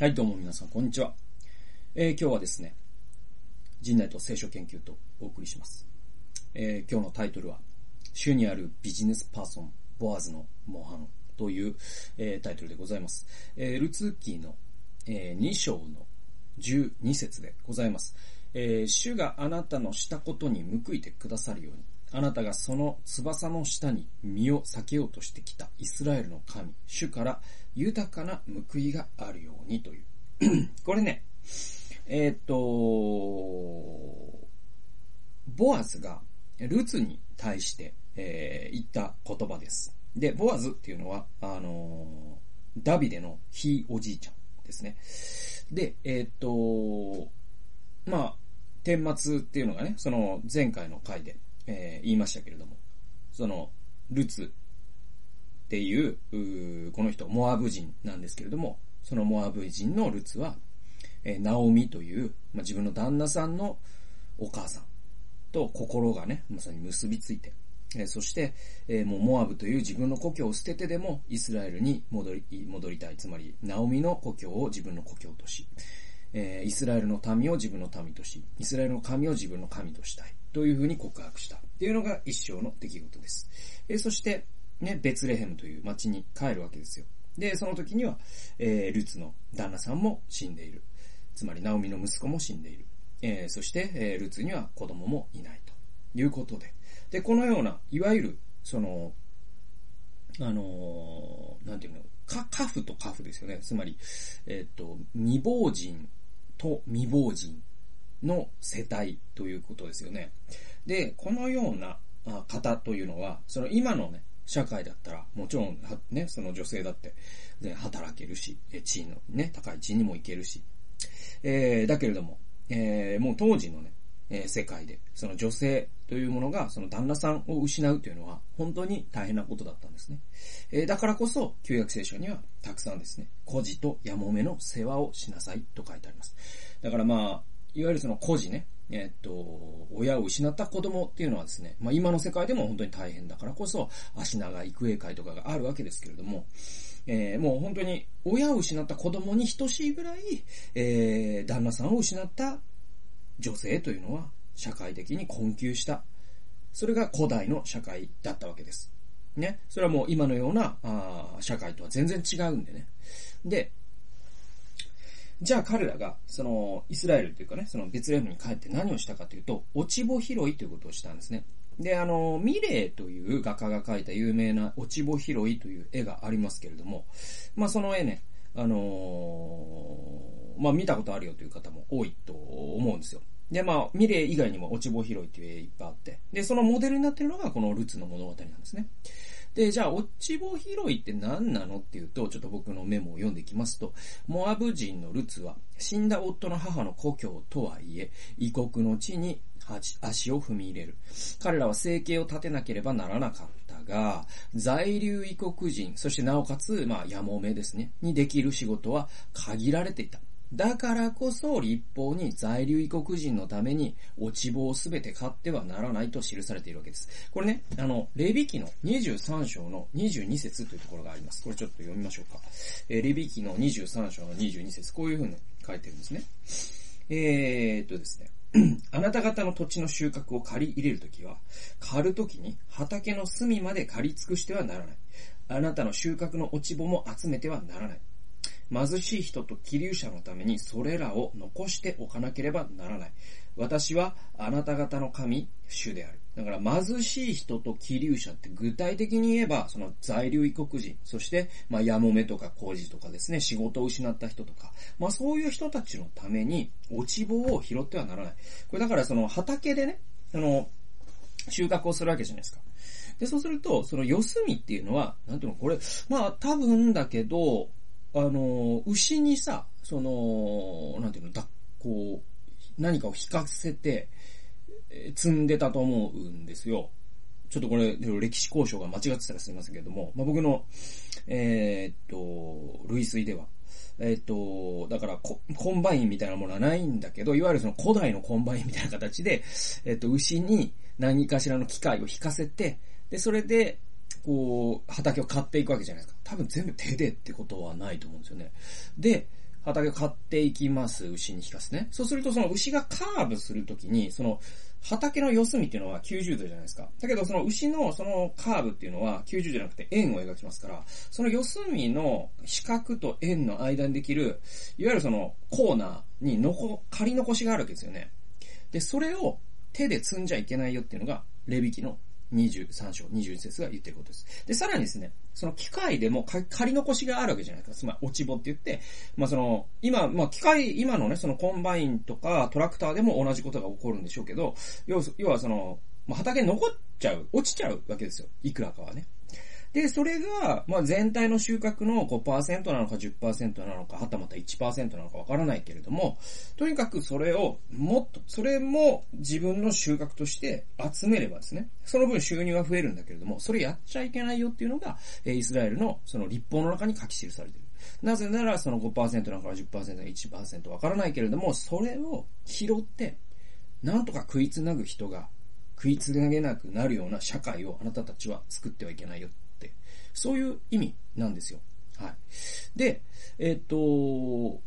はい、どうも皆さん、こんにちは。えー、今日はですね、人内と聖書研究とお送りします。えー、今日のタイトルは、主にあるビジネスパーソン、ボアーズの模範という、えー、タイトルでございます。え、ルツーキーの、え、2章の12節でございます。え、主があなたのしたことに報いてくださるように、あなたがその翼の下に身を避けようとしてきたイスラエルの神、主から豊かな報いがあるようにという。これね、えー、っと、ボアズがルツに対して、えー、言った言葉です。で、ボアズっていうのは、あのー、ダビデのひいおじいちゃんですね。で、え、っと、まあ、天末っていうのがね、その前回の回で、えー、言いましたけれども、その、ルツっていう、うこの人、モアブ人なんですけれども、そのモアブ人のルツは、えー、ナオミという、まあ、自分の旦那さんのお母さんと心がね、まさに結びついて、えー、そして、えー、もうモアブという自分の故郷を捨ててでもイスラエルに戻り、戻りたい。つまり、ナオミの故郷を自分の故郷とし、えー、イスラエルの民を自分の民とし、イスラエルの神を自分の神としたい。というふうに告白した。っていうのが一生の出来事です。えー、そして、ね、ベツレヘムという町に帰るわけですよ。で、その時には、えー、ルツの旦那さんも死んでいる。つまり、ナオミの息子も死んでいる。えー、そして、えー、ルツには子供もいないということで。で、このような、いわゆる、その、あのー、なんていうの、か、カフとカフですよね。つまり、えっ、と、未亡人と未亡人の世帯ということですよね。で、このような方というのは、その今のね、社会だったら、もちろん、ね、その女性だって、ね、働けるし、地位のね、高い地位にも行けるし。えー、だけれども、えー、もう当時のね、えー、世界で、その女性というものが、その旦那さんを失うというのは、本当に大変なことだったんですね。えー、だからこそ、旧約聖書には、たくさんですね、孤児とやもめの世話をしなさいと書いてあります。だからまあ、いわゆるその孤児ね、えっと、親を失った子供っていうのはですね、まあ今の世界でも本当に大変だからこそ、足長育英会とかがあるわけですけれども、えー、もう本当に親を失った子供に等しいぐらい、えー、旦那さんを失った女性というのは社会的に困窮した。それが古代の社会だったわけです。ね。それはもう今のようなあ社会とは全然違うんでね。で、じゃあ彼らが、その、イスラエルというかね、そのベツレヘムに帰って何をしたかというと、落ち穂拾いということをしたんですね。で、あの、ミレーという画家が描いた有名な落ち穂拾いという絵がありますけれども、まあその絵ね、あのー、まあ見たことあるよという方も多いと思うんですよ。で、まあ、ミレー以外にも落ち穂拾いっていう絵いっぱいあって、で、そのモデルになっているのがこのルツの物語なんですね。で、じゃあ、落ち穂拾いって何なのっていうと、ちょっと僕のメモを読んでいきますと、モアブ人のルツは、死んだ夫の母の故郷とはいえ、異国の地に足を踏み入れる。彼らは生計を立てなければならなかったが、在留異国人、そしてなおかつ、まあ、やもめですね、にできる仕事は限られていた。だからこそ立法に在留異国人のために落ち棒をすべて買ってはならないと記されているわけです。これね、あの、レビ記の23章の22節というところがあります。これちょっと読みましょうか。えー、レビ記の23章の22節こういうふうに書いてるんですね。えー、っとですね。あなた方の土地の収穫を借り入れるときは、刈るときに畑の隅まで刈り尽くしてはならない。あなたの収穫の落ち穂も集めてはならない。貧しい人と気流者のためにそれらを残しておかなければならない。私はあなた方の神、主である。だから貧しい人と気流者って具体的に言えば、その在留異国人、そして、まあ、やもめとか工事とかですね、仕事を失った人とか、まあそういう人たちのために落ち棒を拾ってはならない。これだからその畑でね、その、収穫をするわけじゃないですか。で、そうすると、その四隅っていうのは、なんていうの、これ、まあ多分だけど、あの、牛にさ、その、なんていうの、だ、こう、何かを引かせて、え積んでたと思うんですよ。ちょっとこれ、歴史交渉が間違ってたらすみませんけども、まあ、僕の、えー、っと、類推では、え、っと、だからコ、コンバインみたいなものはないんだけど、いわゆるその古代のコンバインみたいな形で、え、っと、牛に何かしらの機械を引かせて、で、それで、こう、畑を刈っていくわけじゃないですか。多分全部手でってことはないと思うんですよね。で、畑を刈っていきます、牛に引かすね。そうするとその牛がカーブするときに、その畑の四隅っていうのは90度じゃないですか。だけどその牛のそのカーブっていうのは90度じゃなくて円を描きますから、その四隅の四角と円の間にできる、いわゆるそのコーナーにのこ、刈り残しがあるわけですよね。で、それを手で摘んじゃいけないよっていうのが、レビ記の23章、21節が言ってることです。で、さらにですね、その機械でも刈り残しがあるわけじゃないですか。つまり、落ち穂って言って、まあその、今、まあ機械、今のね、そのコンバインとかトラクターでも同じことが起こるんでしょうけど、要要はその、まあ、畑に残っちゃう、落ちちゃうわけですよ。いくらかはね。で、それが、まあ、全体の収穫の5%なのか10%なのか、はたまた1%なのかわからないけれども、とにかくそれをもっと、それも自分の収穫として集めればですね、その分収入は増えるんだけれども、それやっちゃいけないよっていうのが、えイスラエルのその立法の中に書き記されている。なぜならその5%なのか10%なのか1%わからないけれども、それを拾って、なんとか食いつなぐ人が食いつなげなくなるような社会をあなたたちは作ってはいけないよ、そういう意味なんですよ。はい。で、えっ、と、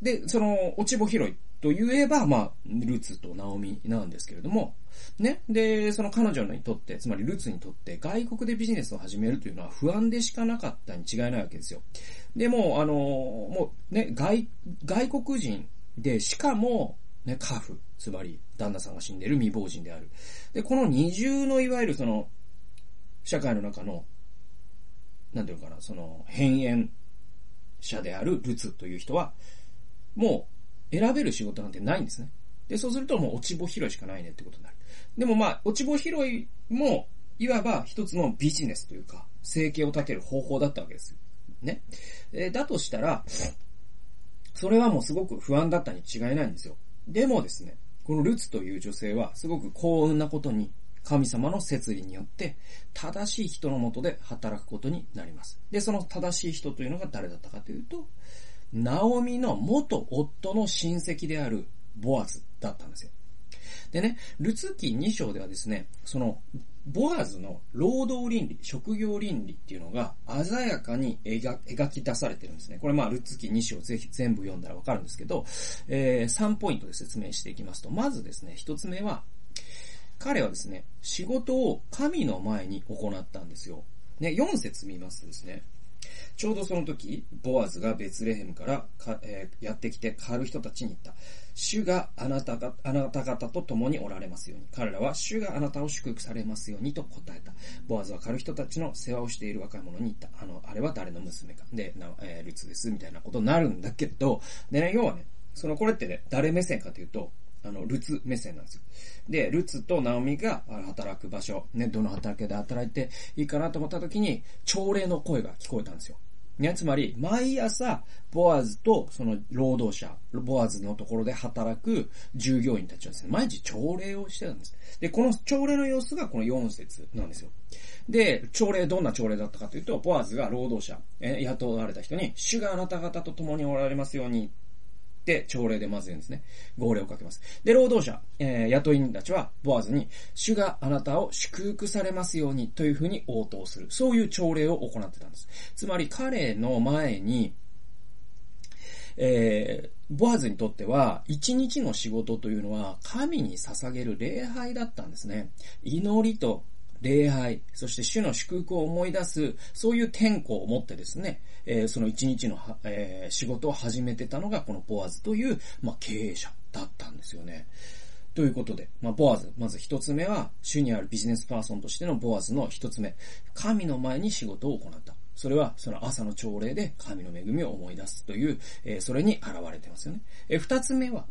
で、その、落ち穂拾いと言えば、まあ、ルツとナオミなんですけれども、ね。で、その彼女にとって、つまりルツにとって、外国でビジネスを始めるというのは不安でしかなかったに違いないわけですよ。で、もう、あの、もうね、外、外国人で、しかも、ね、カフ、つまり、旦那さんが死んでる未亡人である。で、この二重のいわゆるその、社会の中の、なんていうのかな、その、変縁者であるルツという人は、もう選べる仕事なんてないんですね。で、そうするともう落ち穂拾いしかないねってことになる。でもまあ、落ち穂拾いも、いわば一つのビジネスというか、生計を立てる方法だったわけです。ね。えだとしたら、それはもうすごく不安だったに違いないんですよ。でもですね、このルツという女性はすごく幸運なことに神様の摂理によって正しい人のもとで働くことになります。で、その正しい人というのが誰だったかというと、ナオミの元夫の親戚であるボアズだったんですよ。でね、ルツ記2章ではですね、その、ボアズの労働倫理、職業倫理っていうのが鮮やかに描き出されてるんですね。これまあ、ルツ記2章ぜひ全部読んだらわかるんですけど、えー、3ポイントで説明していきますと、まずですね、1つ目は、彼はですね、仕事を神の前に行ったんですよ。ね、4節見ますとですね、ちょうどその時、ボアズがベツレヘムからか、えーやってきて狩る人たちに言った。主があなたが、あなた方と共におられますように。彼らは主があなたを祝福されますようにと答えた。ボアズは狩る人たちの世話をしている若い者に言った。あの、あれは誰の娘か。で、なえールツです、みたいなことになるんだけど、でね、要はね、そのこれってね、誰目線かというと、あの、ルツ目線なんですよ。で、ルツとナオミが働く場所、ね、どの畑で働いていいかなと思った時に、朝礼の声が聞こえたんですよ。ね、つまり、毎朝、ボアズとその労働者、ボアズのところで働く従業員たちはですね、毎日朝礼をしてたんです。で、この朝礼の様子がこの4節なんですよ。で、朝礼、どんな朝礼だったかというと、ボアズが労働者、え雇われた人に、主があなた方と共におられますように、て朝礼でまず言うんですね。号令をかけます。で、労働者、えー、雇い人たちは、ボアズに、主があなたを祝福されますようにというふうに応答する。そういう朝礼を行ってたんです。つまり彼の前に、えー、ボアズにとっては、一日の仕事というのは、神に捧げる礼拝だったんですね。祈りと礼拝、そして主の祝福を思い出す、そういう天候を持ってですね、えー、その一日の、えー、仕事を始めてたのがこのボアズという、まあ、経営者だったんですよね。ということで、まあ、ボアズ、まず一つ目は、主にあるビジネスパーソンとしてのボアズの一つ目。神の前に仕事を行った。それは、その朝の朝礼で神の恵みを思い出すという、えー、それに現れてますよね。えー、二つ目は、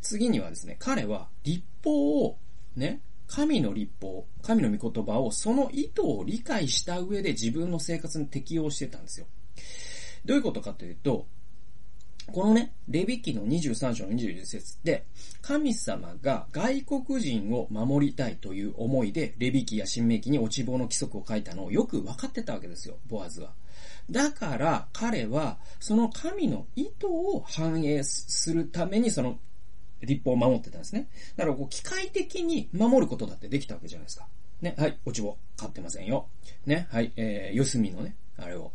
次にはですね、彼は立法を、ね、神の立法、神の御言葉をその意図を理解した上で自分の生活に適用してたんですよ。どういうことかというと、このね、レビ記の23章の21節で、神様が外国人を守りたいという思いで、レビ記や新明記に落ち棒の規則を書いたのをよく分かってたわけですよ、ボアズは。だから彼は、その神の意図を反映するために、その立法を守ってたんですね。だからこう、機械的に守ることだってできたわけじゃないですか。ね、はい、落ち棒、買ってませんよ。ね、はい、えー、四隅のね、あれを。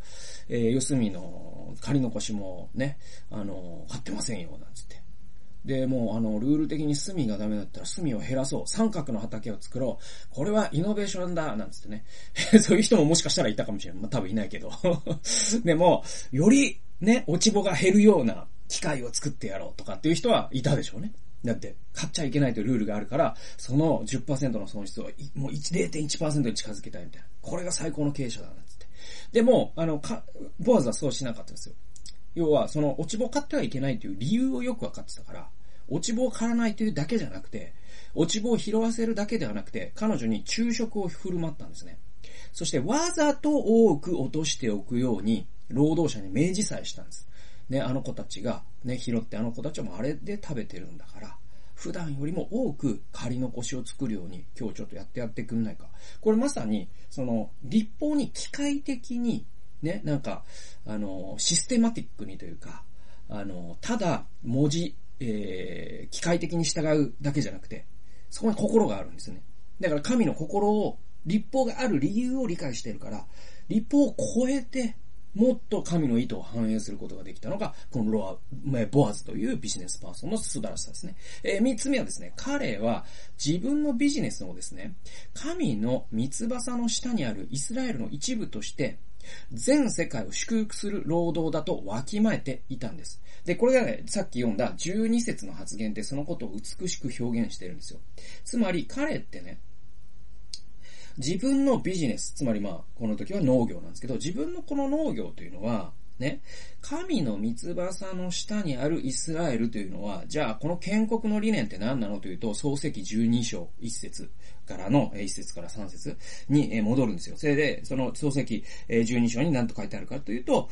えー、四隅の仮残しもね、あの、買ってませんよ、なんつって。で、もうあの、ルール的に隅がダメだったら隅を減らそう。三角の畑を作ろう。これはイノベーションだなんつってね。そういう人ももしかしたらいたかもしれない。まあ、多分いないけど。でも、よりね、落ち穂が減るような機械を作ってやろうとかっていう人はいたでしょうね。だって、買っちゃいけないというルールがあるから、その10%の損失をもう0.1%に近づけたいみたいな。これが最高の経営者だな、つって。でも、あの、か、ボアズはそうしなかったんですよ。要は、その、落ち穂買ってはいけないという理由をよくわかってたから、落ち穂を買わないというだけじゃなくて、落ち穂を拾わせるだけではなくて、彼女に昼食を振る舞ったんですね。そしてわざと多く落としておくように、労働者に明示さえしたんです。ね、あの子たちが、ね、拾ってあの子たちもあれで食べてるんだから、普段よりも多く仮残しを作るように、今日ちょっとやってやってくんないか。これまさに、その、立法に機械的に、ね、なんか、あの、システマティックにというか、あの、ただ文字えー、機械的に従うだけじゃなくて、そこに心があるんですね。だから神の心を、立法がある理由を理解してるから、立法を超えて、もっと神の意図を反映することができたのが、このロア、ボアズというビジネスパーソンの素晴らしさですね。えー、三つ目はですね、彼は自分のビジネスをですね、神の三つ葉の下にあるイスラエルの一部として、全世界を祝福する労働だとわきまえていたんです。で、これがね、さっき読んだ12節の発言ってそのことを美しく表現してるんですよ。つまり彼ってね、自分のビジネス、つまりまあ、この時は農業なんですけど、自分のこの農業というのは、ね、神の三つ葉の下にあるイスラエルというのは、じゃあこの建国の理念って何なのというと、創世記12章1節からの、1節から3節に戻るんですよ。それで、その創世記12章に何と書いてあるかというと、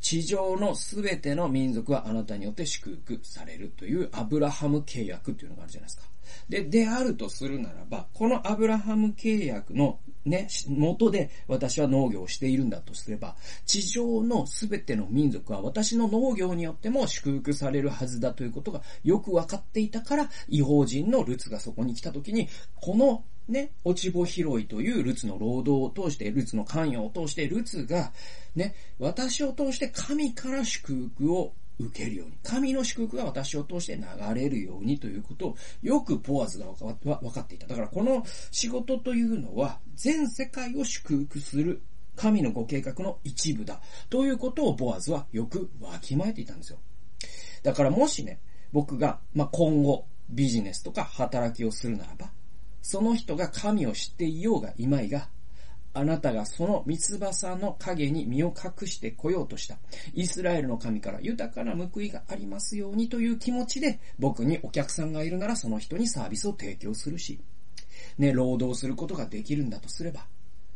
地上のすべての民族はあなたによって祝福されるというアブラハム契約というのがあるじゃないですか。で、であるとするならば、このアブラハム契約のね、元で私は農業をしているんだとすれば、地上のすべての民族は私の農業によっても祝福されるはずだということがよくわかっていたから、違法人のルツがそこに来た時に、このね、落ち穂拾いというルツの労働を通して、ルツの関与を通して、ルツが、ね、私を通して神から祝福を受けるように、神の祝福が私を通して流れるようにということを、よくボアズが分かっていた。だからこの仕事というのは、全世界を祝福する神のご計画の一部だ。ということをボアズはよくわきまえていたんですよ。だからもしね、僕が、まあ、今後、ビジネスとか働きをするならば、その人が神を知っていようがいまいが、あなたがその三つ葉の影に身を隠してこようとした。イスラエルの神から豊かな報いがありますようにという気持ちで、僕にお客さんがいるならその人にサービスを提供するし、ね、労働することができるんだとすれば、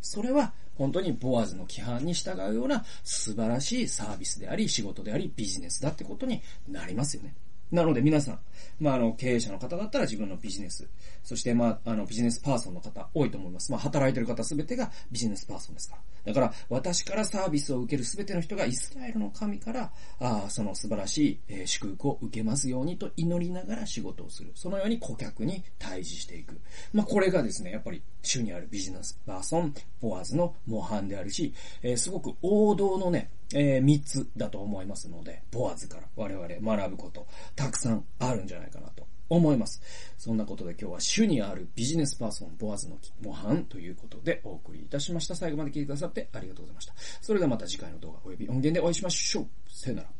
それは本当にボアズの規範に従うような素晴らしいサービスであり、仕事であり、ビジネスだってことになりますよね。なので皆さん、まあ、あの、経営者の方だったら自分のビジネス、そして、まあ、あの、ビジネスパーソンの方多いと思います。まあ、働いてる方すべてがビジネスパーソンですから。だから、私からサービスを受けるすべての人がイスラエルの神から、あその素晴らしい、えー、祝福を受けますようにと祈りながら仕事をする。そのように顧客に対峙していく。まあ、これがですね、やっぱり、主にあるビジネスパーソン、ボアーズの模範であるし、えー、すごく王道のね、えー、3つだと思いますので、ボアズから我々学ぶこと、たくさんあるんじゃないかなと思います。そんなことで今日は主にあるビジネスパーソン、ボアズの木模範ということでお送りいたしました。最後まで聞いてくださってありがとうございました。それではまた次回の動画及び音源でお会いしましょう。さよなら。